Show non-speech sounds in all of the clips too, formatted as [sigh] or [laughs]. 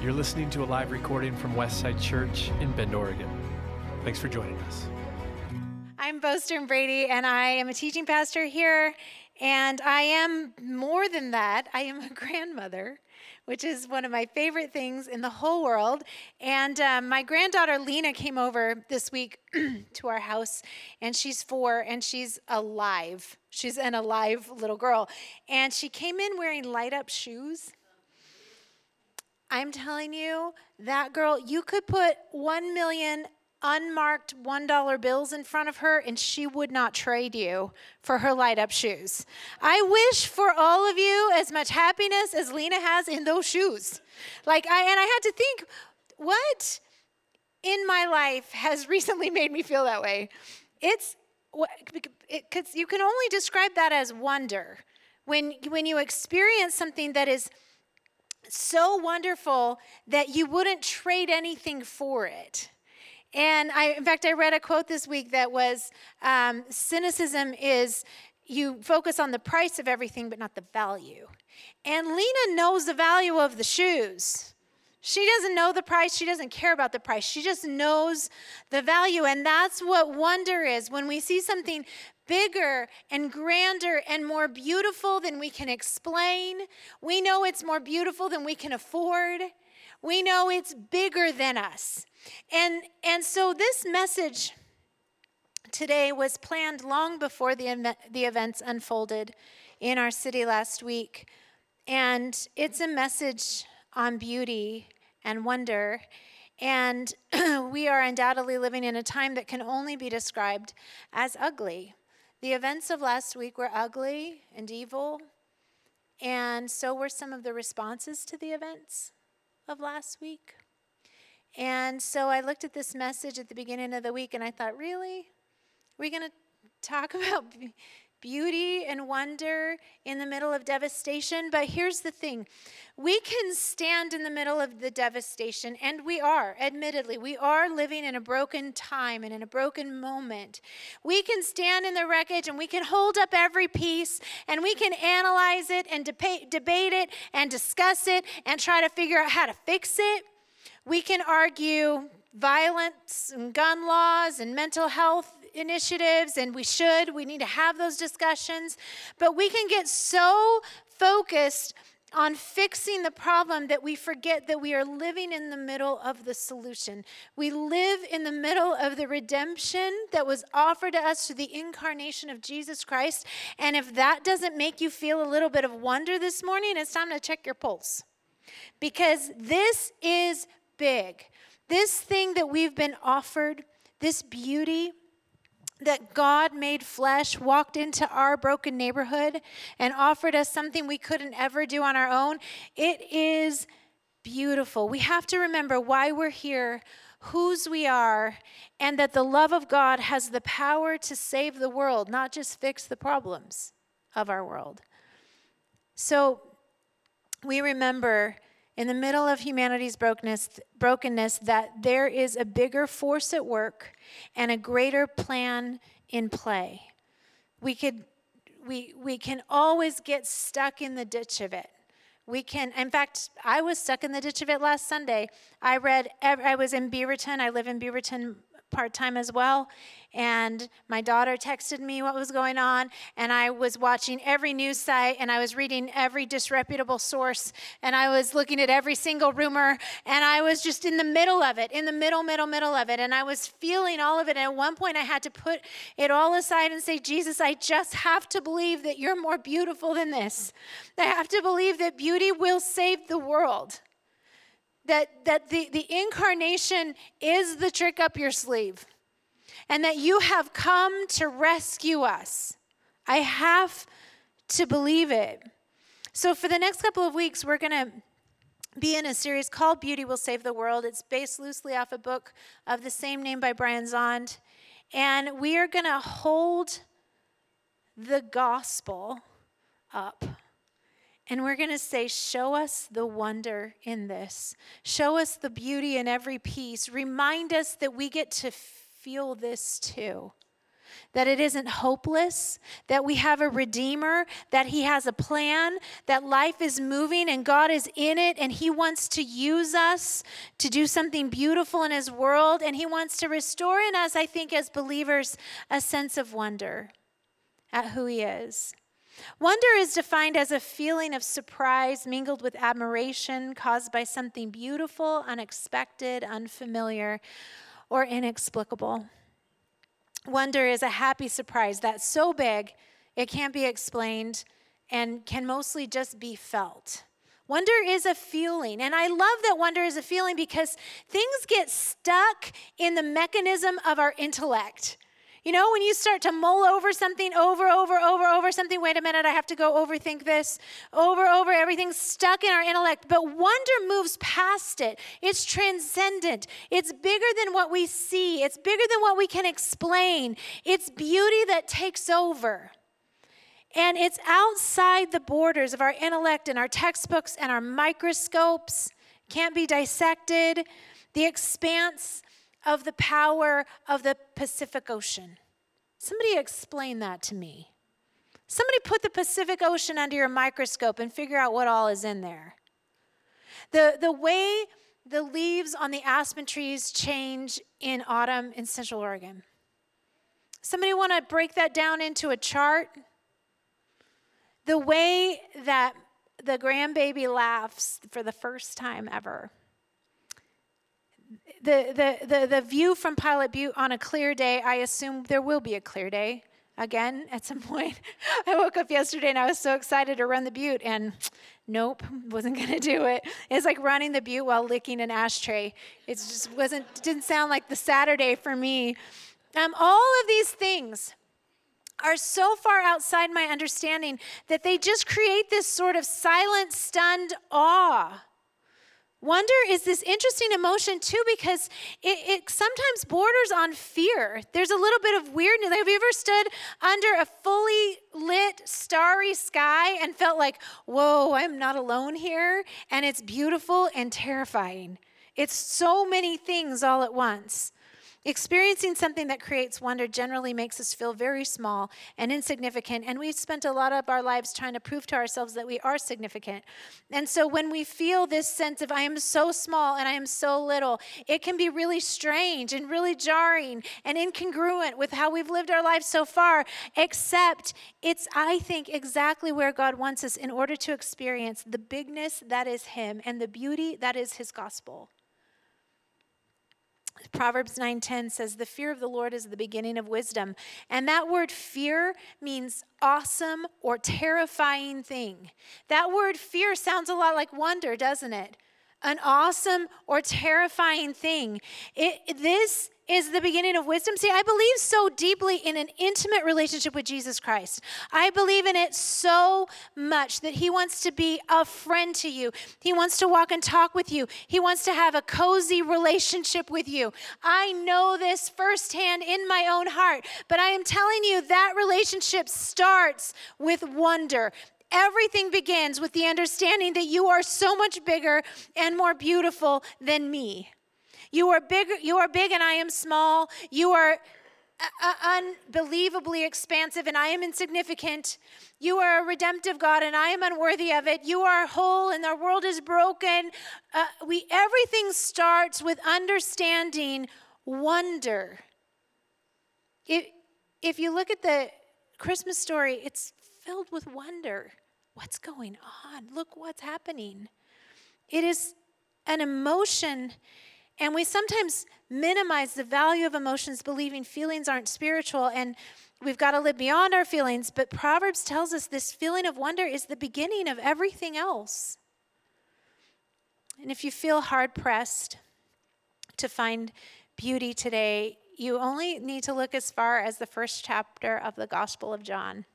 You're listening to a live recording from Westside Church in Bend, Oregon. Thanks for joining us. I'm Bo Stern Brady, and I am a teaching pastor here. And I am more than that, I am a [laughs] grandmother, which is one of my favorite things in the whole world. And um, my granddaughter Lena came over this week [clears throat] to our house, and she's four, and she's alive. She's an alive little girl. And she came in wearing light up shoes. I'm telling you, that girl, you could put 1 million unmarked $1 bills in front of her and she would not trade you for her light up shoes. I wish for all of you as much happiness as Lena has in those shoes. Like I and I had to think what in my life has [laughs] recently made me feel that way. It's because you can only describe that as wonder. When when you experience something that is so wonderful that you wouldn't trade anything for it. And I, in fact, I read a quote this week that was um, cynicism is you focus on the price of everything, but not the value. And Lena knows the value of the shoes. She doesn't know the price. She doesn't care about the price. She just knows the value. And that's what wonder is. When we see something bigger and grander and more beautiful than we can explain. We know it's more beautiful than we can afford. We know it's bigger than us. And, and so this message today was planned long before the, the events unfolded in our city last week. And it's a message on beauty and wonder. And [clears throat] we are undoubtedly living in a time that can only be described as ugly. The events of last week were ugly and evil, and so were some of the responses to the events of last week. And so I looked at this message at the beginning of the week and I thought, really? We're we going to talk [laughs] about beauty and wonder in the middle of devastation. But here's the thing we can stand in the middle of the devastation, and we are, admittedly, we are living in a broken time and in a broken moment. We can stand in the wreckage and we can hold up every piece and we can analyze it and debate, debate it and discuss it and try to figure out how to fix it. We can argue violence and gun laws and mental health initiatives, and we should. We need to have those discussions. But we can get so focused on fixing the problem that we forget that we are living in the middle of the solution. We live in the middle of the redemption that was offered to us through the incarnation of Jesus Christ. And if that doesn't make you feel a little bit of wonder this morning, it's time to check your pulse. Because this is big. This thing that we've been offered, this beauty, that God made flesh, walked into our broken neighborhood, and offered us something we couldn't ever do on our own, it is beautiful. We have to remember why we're here, whose we are, and that the love of God has the power to save the world, not just fix the problems of our world. So we remember in the middle of humanity's brokenness, brokenness that there is a bigger force at work and a greater plan in play. We could we we can always get stuck in the ditch of it. We can, in fact, I was stuck in the ditch of it last Sunday. I read, I was in Beaverton. I live in Beaverton part time as well. And my daughter texted me what was going on, and I was watching every news site, and I was reading every disreputable source, and I was looking at every single rumor, and I was just in the middle of it, in the middle, middle, middle of it. And I was feeling all of it. And at one point, I had to put it all aside and say, Jesus, I just have to believe that you're more beautiful than this. I have to believe that beauty will save the world that, that the, the incarnation is the trick up your sleeve and that you have come to rescue us. I have to believe it. So, for the next couple of weeks, we're going to be in a series called Beauty Will Save the World. It's based loosely off a book of the same name by Brian Zahnd. And we are going to hold the gospel up. And we're going to say, Show us the wonder in this. Show us the beauty in every piece. Remind us that we get to feel this too. that it isn't hopeless, that we have a Redeemer, that He has a plan, that life is moving and God is in it, and He wants to use us to do something beautiful in His world, and He wants to restore in us, I think, as believers, a sense of wonder at who He is. Wonder is defined as a feeling of surprise mingled with admiration caused by something beautiful, unexpected, unfamiliar, or inexplicable. Wonder is a happy surprise that's so big it can't be explained and can mostly just be felt. Wonder is a feeling. And I love that wonder is a feeling because things get stuck in the mechanism of our intellect. You know, when you start to mull over something over, over, over, over something, wait a minute, I have to go overthink this, over, over, everything's stuck in our intellect. But wonder moves past it. It's transcendent. It's bigger than what we see, it's bigger than what we can explain. It's beauty that takes over. And it's outside the borders of our intellect and our textbooks and our microscopes, can't be dissected. The expanse of the power of the Pacific Ocean. Somebody explain that to me. Somebody put the Pacific Ocean under your microscope and figure out what all is in there. The, the way the leaves on the aspen trees change in autumn in Central Oregon. Somebody want to break that down into a chart? The way that the grandbaby laughs for the first time ever the, the, the, the view from Pilot Butte on a clear day, I assume there will be a clear day again at some [laughs] point. I woke up yesterday and I was so excited to run the butte, and nope, wasn't going to do it. It's like running the butte while licking an ashtray. It just wasn't, didn't sound like the Saturday for me. Um, all of these things are so far outside my understanding that they just create this sort of silent, stunned awe Wonder is this interesting emotion too because it, it, sometimes borders on fear. There's a little bit of weirdness. Have you ever stood under a fully lit, starry sky and felt like, whoa, I'm not alone here? And it's beautiful and terrifying. It's so many things all at once. Experiencing something that creates wonder generally makes us feel very small and insignificant, and we've spent a lot of our lives trying to prove to ourselves that we are significant. And so when we feel this sense of, I am so small and I am so little, it can be really strange and really jarring and incongruent with how we've lived our lives so far, except it's, I think, exactly where God wants us in order to experience the bigness that is Him and the beauty that is His gospel. Proverbs 9:10 says the fear of the Lord is the beginning of wisdom. And that word fear means awesome or terrifying thing. That word fear sounds a lot like wonder, doesn't it? An awesome or terrifying thing. It, this is the beginning of wisdom. See, I believe so deeply in an intimate relationship with Jesus Christ. I believe in it so much that He wants to be a friend to you. He wants to walk and talk with you. He wants to have a cozy relationship with you. I know this firsthand in my own heart, but I am telling you that relationship starts with wonder. Everything begins with the understanding that you are so much bigger and more beautiful than me. You are big, you are big and I am small. You are uh, uh, unbelievably expansive and I am insignificant. You are a redemptive God and I am unworthy of it. You are whole and our world is broken. Uh, we everything starts with understanding wonder. If, if you look at the Christmas story, it's filled with wonder. What's going on? Look what's happening. It is an emotion and we sometimes minimize the value of emotions, believing feelings aren't spiritual and we've got to live beyond our feelings. But Proverbs tells us this feeling of wonder is the beginning of everything else. And if you feel hard pressed to find beauty today, you only need to look as far as the first chapter of the Gospel of John.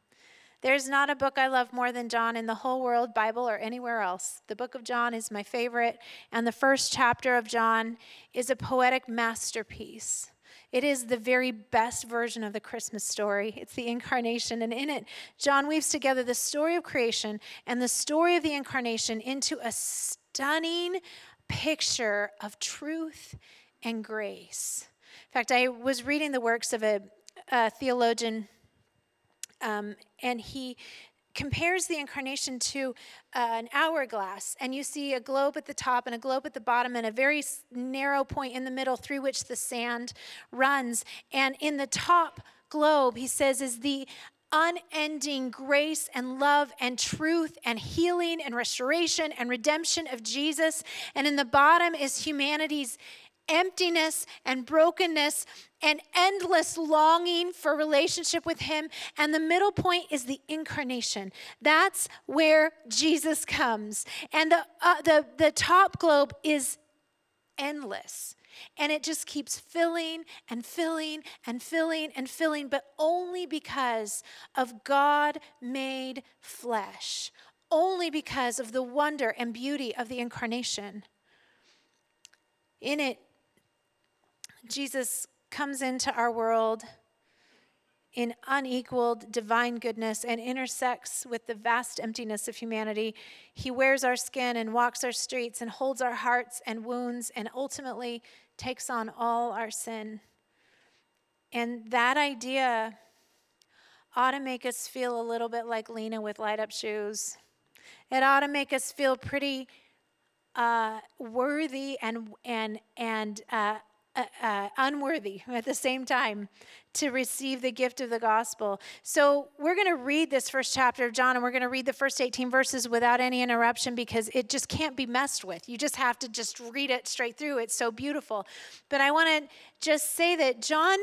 There's not a book I love more than John in the whole world, Bible, or anywhere else. The book of John is my favorite, and the first chapter of John is a poetic masterpiece. It is the very best version of the Christmas story. It's the incarnation, and in it, John weaves together the story of creation and the story of the incarnation into a stunning picture of truth and grace. In fact, I was reading the works of a uh, theologian, um, and he compares the incarnation to uh, an hourglass, and you see a globe at the top and a globe at the bottom, and a very narrow point in the middle through which the sand runs. And in the top globe, he says, is the unending grace and love and truth and healing and restoration and redemption of Jesus. And in the bottom is humanity's emptiness and brokenness and endless longing for relationship with him and the middle point is the incarnation. That's where jesus comes. And the uh, the the top globe is endless and it just keeps filling and filling and filling and filling but only because of god made flesh only because of the wonder and beauty of the incarnation. In it Jesus comes into our world in unequaled divine goodness and intersects with the vast emptiness of humanity. He wears our skin and walks our streets and holds our hearts and wounds and ultimately takes on all our sin. And that idea ought to make us feel a little bit like Lena with light up shoes. It ought to make us feel pretty uh, worthy and and and uh, uh, uh, unworthy at the same time to receive the gift of the gospel. So, we're going to read this first chapter of John and we're going to read the first 18 verses without any interruption because it just can't be messed with. You just have to just read it straight through. It's so beautiful. But I want to just say that John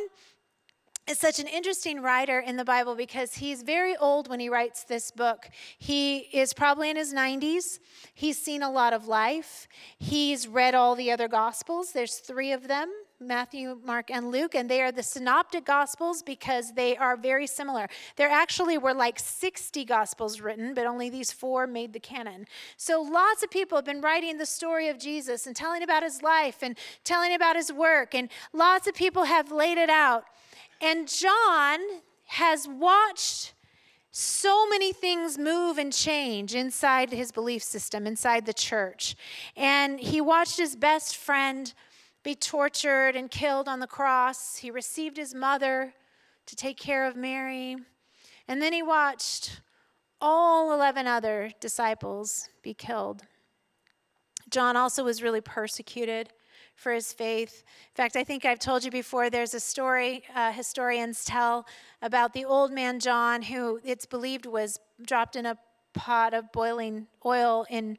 is such an interesting writer in the Bible because he's very old when he writes this book. He is probably in his 90s. He's seen a lot of life. He's read all the other gospels. There's 3 of them. Matthew, Mark, and Luke, and they are the synoptic gospels because they are very similar. There actually were like 60 gospels written, but only these four made the canon. So lots of people have been writing the story of Jesus and telling about his life and telling about his work, and lots of people have laid it out. And John has watched so many things move and change inside his belief system, inside the church. And he watched his best friend be tortured and killed on the cross. He received his mother to take care of Mary. And then he watched all 11 other disciples be killed. John also was really persecuted for his faith. In fact, I think I've told you before there's a story uh, historians tell about the old man John, who it's believed was dropped in a pot of boiling oil in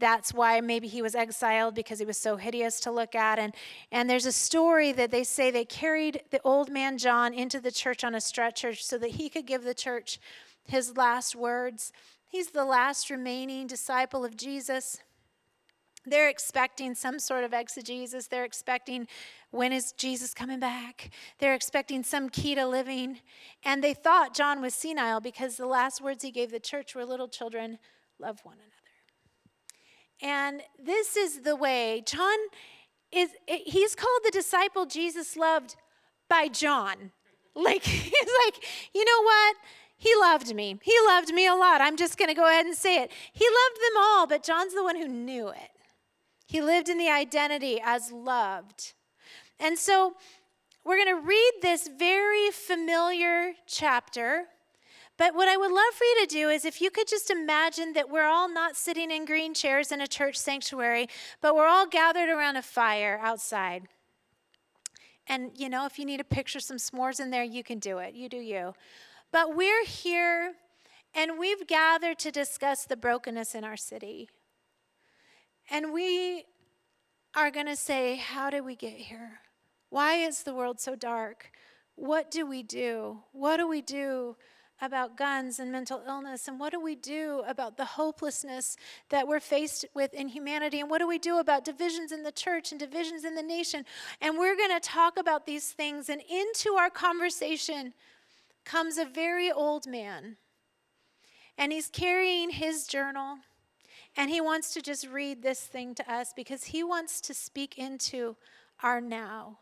that's why maybe he was exiled because he was so hideous to look at. And and there's a story that they say they carried the old man John into the church on a stretcher so that he could give the church his last words. He's the last remaining disciple of Jesus they're expecting some sort of exegesis. They're expecting when is Jesus coming back? They're expecting some key to living. And they thought John was senile because the last words he gave the church were little children, love one another. And this is the way John is, he's called the disciple Jesus loved by John. [laughs] Like, he's like, you know what? He loved me. He loved me a lot. I'm just going to go ahead and say it. He loved them all, but John's the one who knew it. He lived in the identity as loved. And so we're going to read this very familiar chapter. But what I would love for you to do is if you could just imagine that we're all not sitting in green chairs in a church sanctuary, but we're all gathered around a fire outside. And, you know, if you need to picture some s'mores in there, you can do it. You do you. But we're here and we've gathered to discuss the brokenness in our city. And we are going to say, How did we get here? Why is the world so dark? What do we do? What do we do about guns and mental illness? And what do we do about the hopelessness that we're faced with in humanity? And what do we do about divisions in the church and divisions in the nation? And we're going to talk about these things. And into our conversation comes a very old man. And he's carrying his journal. And he wants to just read this thing to us because he wants to speak into our now.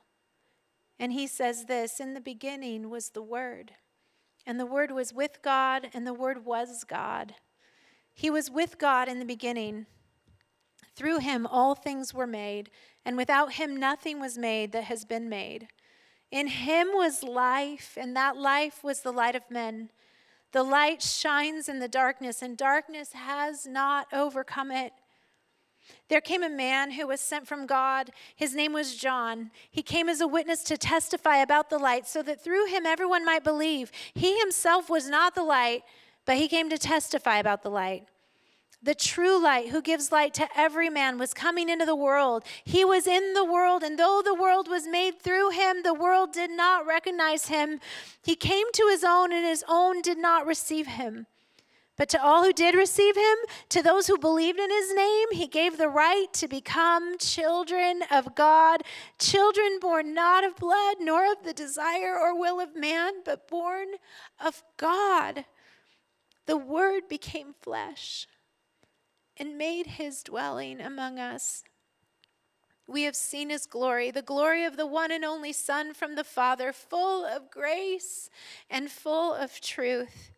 And he says this In the beginning was the Word, and the Word was with God, and the Word was God. He was with God in the beginning. Through him all things were made, and without him nothing was made that has been made. In him was life, and that life was the light of men. The light shines in the darkness, and darkness has not overcome it. There came a man who was sent from God. His name was John. He came as a witness to testify about the light, so that through him everyone might believe. He himself was not the light, but he came to testify about the light. The true light, who gives light to every man, was coming into the world. He was in the world, and though the world was made through him, the world did not recognize him. He came to his own, and his own did not receive him. But to all who did receive him, to those who believed in his name, he gave the right to become children of God, children born not of blood, nor of the desire or will of man, but born of God. The Word became flesh and made his dwelling among us. We have seen his glory, the glory of the one and only Son from the Father, full of grace and full of truth.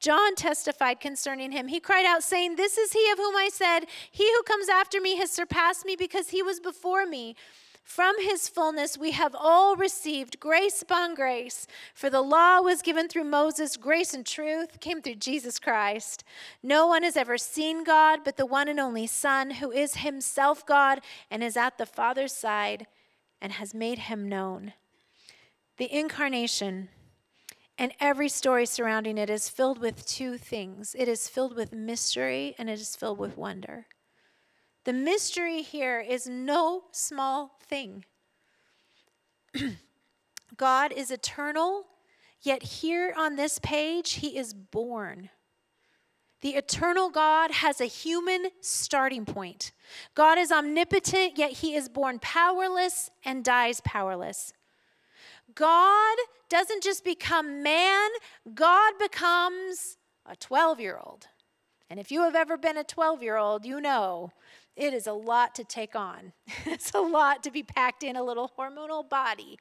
John testified concerning him. He cried out, saying, This is he of whom I said, He who comes after me has surpassed me because he was before me. From his fullness we have all received grace upon grace. For the law was given through Moses, grace and truth came through Jesus Christ. No one has ever seen God but the one and only Son, who is himself God and is at the Father's side and has made him known. The incarnation and every story surrounding it is filled with two things it is filled with mystery and it is filled with wonder. The mystery here is no small thing. [clears throat] God is eternal, yet here on this page, he is born. The eternal God has a human starting point. God is omnipotent, yet he is born powerless and dies powerless. God doesn't just become man, God becomes a 12 year old. And if you have ever been a 12 year old, you know it is a lot to take on. [laughs] it's a lot to be packed in a little hormonal body.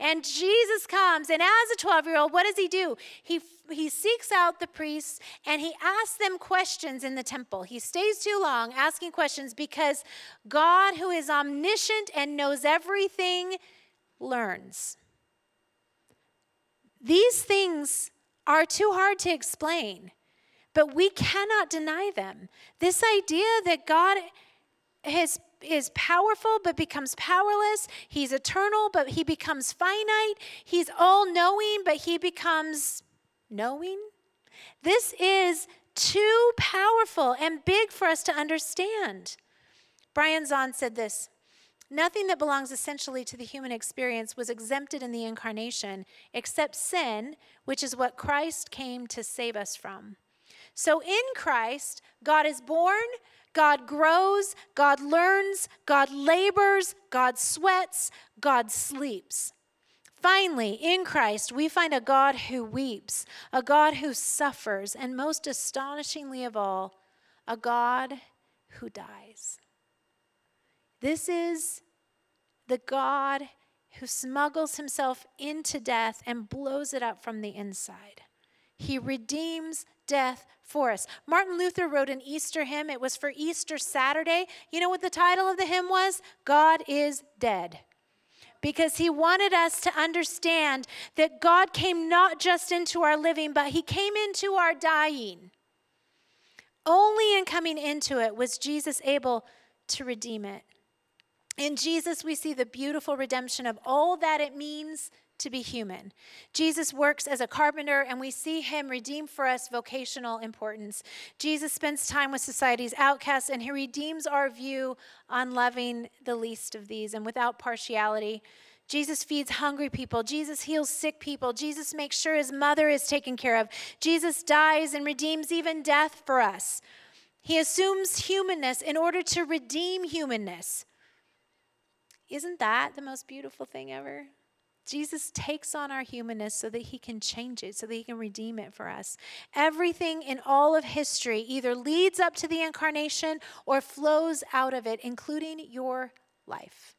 And Jesus comes, and as a 12 year old, what does he do? He, he seeks out the priests and he asks them questions in the temple. He stays too long asking questions because God, who is omniscient and knows everything, learns. These things are too hard to explain, but we cannot deny them. This idea that God has is powerful but becomes powerless. He's eternal but he becomes finite. He's all knowing but he becomes knowing. This is too powerful and big for us to understand. Brian Zahnd said this Nothing that belongs essentially to the human experience was exempted in the incarnation except sin, which is what Christ came to save us from. So in Christ, God is born, God grows, God learns, God labors, God sweats, God sleeps. Finally, in Christ, we find a God who weeps, a God who suffers, and most astonishingly of all, a God who dies. This is the God who smuggles himself into death and blows it up from the inside. He redeems death for us. Martin Luther wrote an Easter hymn. It was for Easter Saturday. You know what the title of the hymn was? God is Dead. Because he wanted us to understand that God came not just into our living, but he came into our dying. Only in coming into it was Jesus able to redeem it. In Jesus, we see the beautiful redemption of all that it means to be human. Jesus works as a carpenter, and we see him redeem for us vocational importance. Jesus spends time with society's outcasts, and he redeems our view on loving the least of these and without partiality. Jesus feeds hungry people. Jesus heals sick people. Jesus makes sure his mother is taken care of. Jesus dies and redeems even death for us. He assumes humanness in order to redeem humanness. Isn't that the most beautiful thing ever? Jesus takes on our humanness so that he can change it, so that he can redeem it for us. Everything in all of history either leads up to the incarnation or flows out of it, including your life.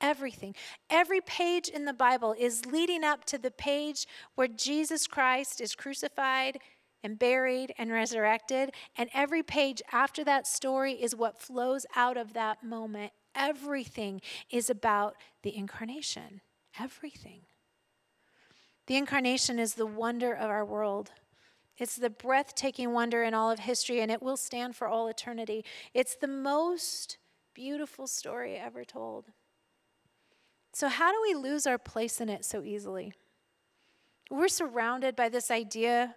Everything. Every page in the Bible is leading up to the page where Jesus Christ is crucified and buried and resurrected. And every page after that story is what flows out of that moment everything is about the incarnation. Everything. The incarnation is the wonder of our world. It's the breathtaking wonder in all of history, and it will stand for all eternity. It's the most beautiful story ever told. So, how do we lose our place in it so easily? We're surrounded by this idea.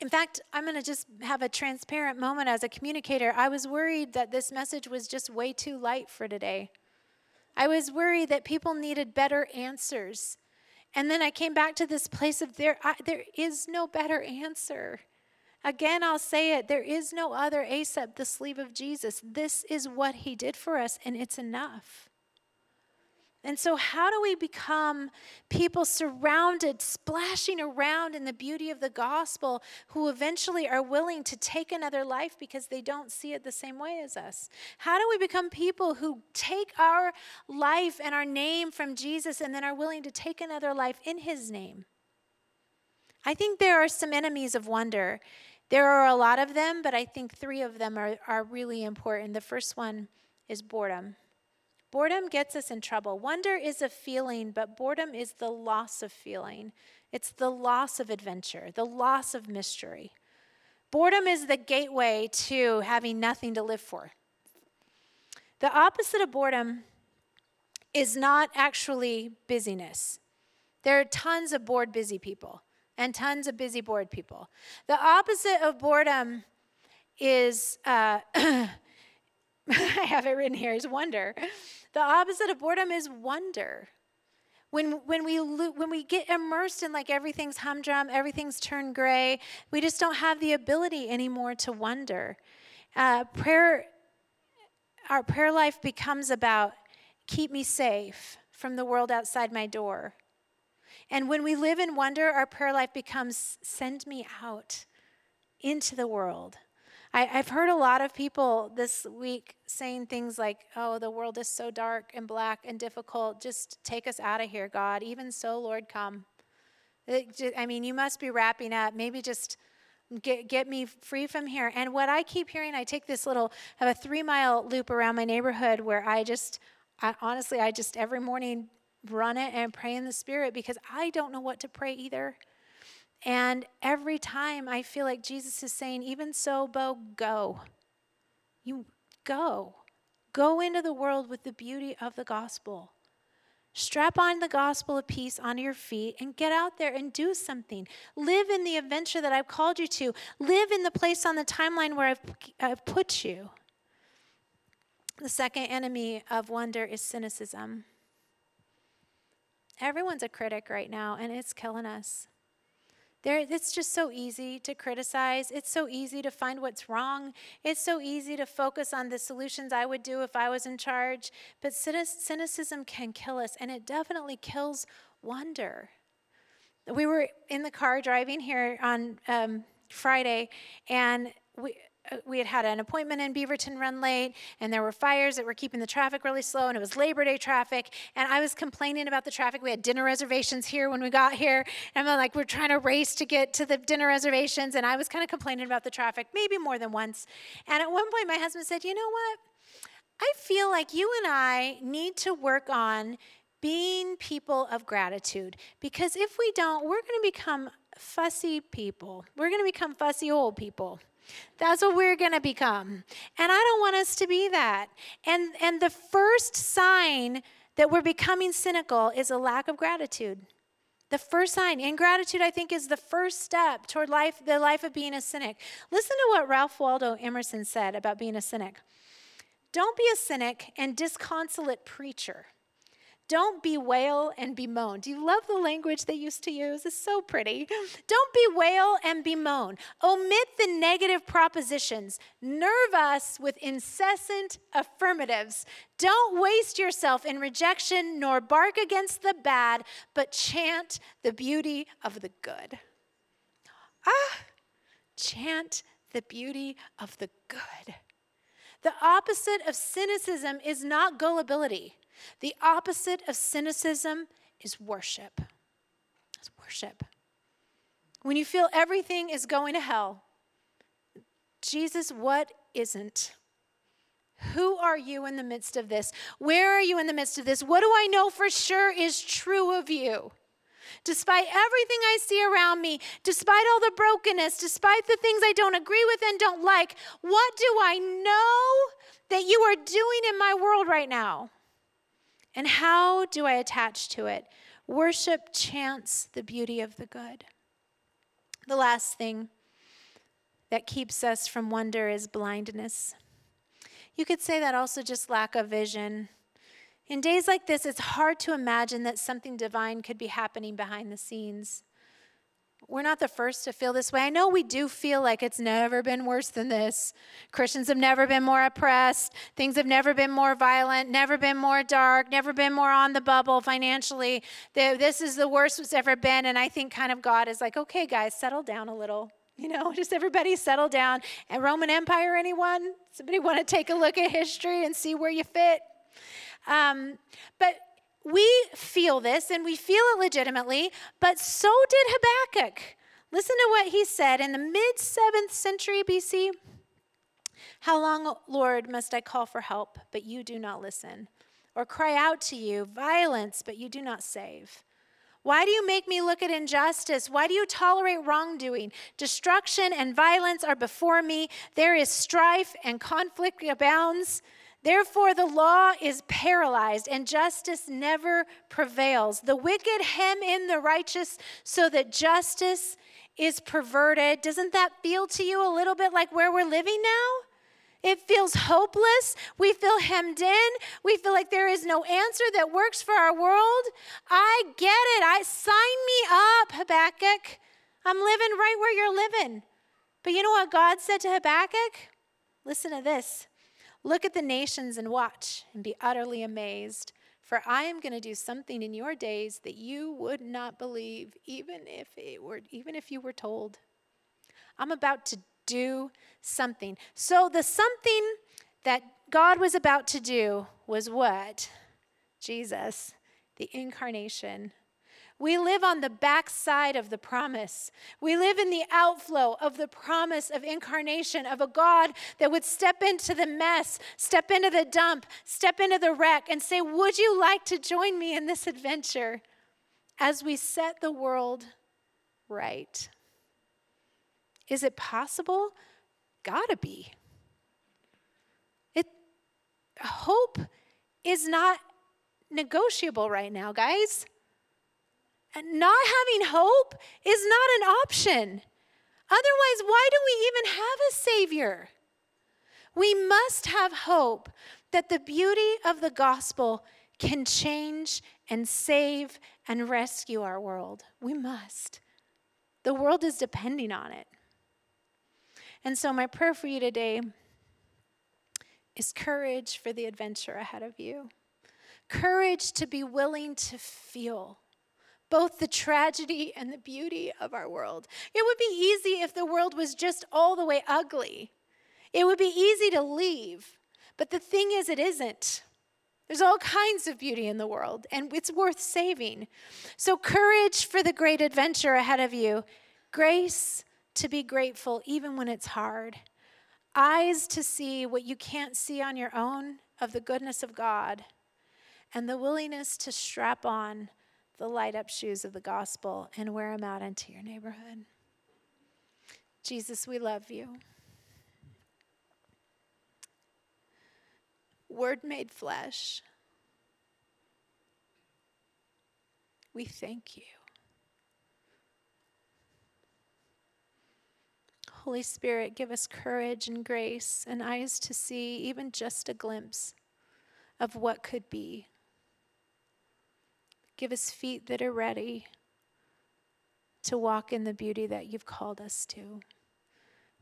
In fact, I'm going to just have a transparent moment as a communicator. I was worried that this message was just way too light for today. I was worried that people needed better answers. And then I came back to this place of there, I, there is no better answer. Again, I'll say it there is no other except the sleeve of Jesus. This is what he did for us, and it's enough. And so, how do we become people surrounded, splashing around in the beauty of the gospel, who eventually are willing to take another life because they don't see it the same way as us? How do we become people who take our life and our name from Jesus and then are willing to take another life in his name? I think there are some enemies of wonder. There are a lot of them, but I think three of them are, are really important. The first one is boredom. Boredom gets us in trouble. Wonder is a feeling, but boredom is the loss of feeling. It's the loss of adventure, the loss of mystery. Boredom is the gateway to having nothing to live for. The opposite of boredom is not actually busyness. There are tons of bored, busy people and tons of busy, bored people. The opposite of boredom is, uh, [coughs] I have it written here, is wonder. The opposite of boredom is wonder. When, when, we, when we get immersed in like everything's humdrum, everything's turned gray, we just don't have the ability anymore to wonder. Uh, prayer, our prayer life becomes about keep me safe from the world outside my door. And when we live in wonder, our prayer life becomes send me out into the world. I, have heard a lot of people this week saying things like, oh, the world is so dark and black and difficult. Just take us out of here, God. Even so, Lord, come. It, I mean, you must be wrapping up. Maybe just get, get me free from here. And what I keep hearing, I take this little, have a three mile loop around my neighborhood where I just, I, honestly, I just every morning run it and pray in the Spirit because I don't know what to pray either. And every time I feel like Jesus is saying, even so, Bo, go. You go. Go into the world with the beauty of the gospel. Strap on the gospel of peace on your feet and get out there and do something. Live in the adventure that I've called you to. Live in the place on the timeline where I've, I've put you. The second enemy of wonder is cynicism. Everyone's a critic right now, and it's killing us. There, it's just so easy to criticize. It's so easy to find what's wrong. It's so easy to focus on the solutions I would do if I was in charge. But cynicism can kill us, and it definitely kills wonder. We were in the car driving here on um, Friday, and we, Uh, we had had an appointment in Beaverton run late, and there were fires that were keeping the traffic really slow, and it was Labor Day traffic. And I was complaining about the traffic. We had dinner reservations here when we got here, and I'm like, we're trying to race to get to the dinner reservations, and I was kind of complaining about the traffic, maybe more than once. And at one point, my husband said, You know what? I feel like you and I need to work on being people of gratitude because if we don't, we're going to become fussy people. We're going to become fussy old people. That's what we're going to become. And I don't want us to be that. And and the first sign that we're becoming cynical is a lack of gratitude. The first sign, ingratitude, I think, is the first step toward life, the life of being a cynic. Listen to what Ralph Waldo Emerson said about being a cynic. Don't be a cynic and disconsolate preacher. Don't bewail and bemoan. Do you love the language they used to use? It's so pretty. [laughs] Don't bewail and bemoan. Omit the negative propositions. Nerve us with incessant affirmatives. Don't waste yourself in rejection nor bark against the bad, but chant the beauty of the good. Ah, chant the beauty of the good. The opposite of cynicism is not gullibility. The opposite of cynicism is worship. It's worship. When you feel everything is going to hell, Jesus, what isn't? Who are you in the midst of this? Where are you in the midst of this? What do I know for sure is true of you? Despite everything I see around me, despite all the brokenness, despite the things I don't agree with and don't like, what do I know that you are doing in my world right now? And how do I attach to it? Worship chants the beauty of the good. The last thing that keeps us from wonder is blindness. You could say that also just lack of vision. In days like this, it's hard to imagine that something divine could be happening behind the scenes. We're not the first to feel this way. I know we do feel like it's never been worse than this. Christians have never been more oppressed. Things have never been more violent, never been more dark, never been more on the bubble financially. This is the worst it's ever been. And I think kind of God is like, okay, guys, settle down a little. You know, [laughs] just everybody settle down. And Roman Empire, anyone? Somebody want to take a look at history and see where you fit? Um, but we feel this and we feel it legitimately, but so did Habakkuk. Listen to what he said in the mid 7th century BC. How long, Lord, must I call for help, but you do not listen? Or cry out to you, violence, but you do not save? Why do you make me look at injustice? Why do you tolerate wrongdoing? Destruction and violence are before me. There is strife and conflict abounds. Therefore, the law is paralyzed and justice never prevails. The wicked hem in the righteous so that justice is perverted. Doesn't that feel to you a little bit like where we're living now? It feels hopeless. We feel hemmed in. We feel like there is no answer that works for our world. I get it. I sign me up, Habakkuk. I'm living right where you're living. But you know what God said to Habakkuk? Listen to this. Look at the nations and watch and be utterly amazed. For I am going to do something in your days that you would not believe, even if it were, even if you were told. I'm about to do something. So, the something that God was about to do was what? Jesus, the incarnation. We live on the backside of the promise. We live in the outflow of the promise of incarnation, of a God that would step into the mess, step into the dump, step into the wreck, and say, Would you like to join me in this adventure as we set the world right? Is it possible? Gotta be. It, hope is not negotiable right now, guys. And not having hope is not an option. Otherwise, why do we even have a Savior? We must have hope that the beauty of the gospel can change and save and rescue our world. We must. The world is depending on it. And so, my prayer for you today is courage for the adventure ahead of you, courage to be willing to feel both the tragedy and the beauty of our world. It would be easy if the world was just all the way ugly. It would be easy to leave. But the thing is, it isn't. There's all kinds of beauty in the world, and it's worth saving. So, courage for the great adventure ahead of you, grace to be grateful even when it's hard, eyes to see what you can't see on your own of the goodness of God, and the willingness to strap on the light up shoes of the gospel and wear them out into your neighborhood. Jesus, we love you. Word made flesh. We thank you. Holy Spirit, give us courage and grace and eyes to see even just a glimpse of what could be. Give us feet that are ready to walk in the beauty that you've called us to.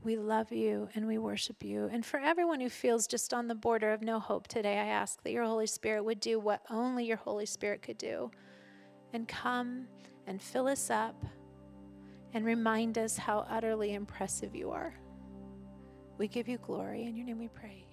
We love you and we worship you. And for everyone who feels just on the border of no hope today, I ask that your Holy Spirit would do what only your Holy Spirit could do and come and fill us up and remind us how utterly impressive you are. We give you glory. In your name we pray.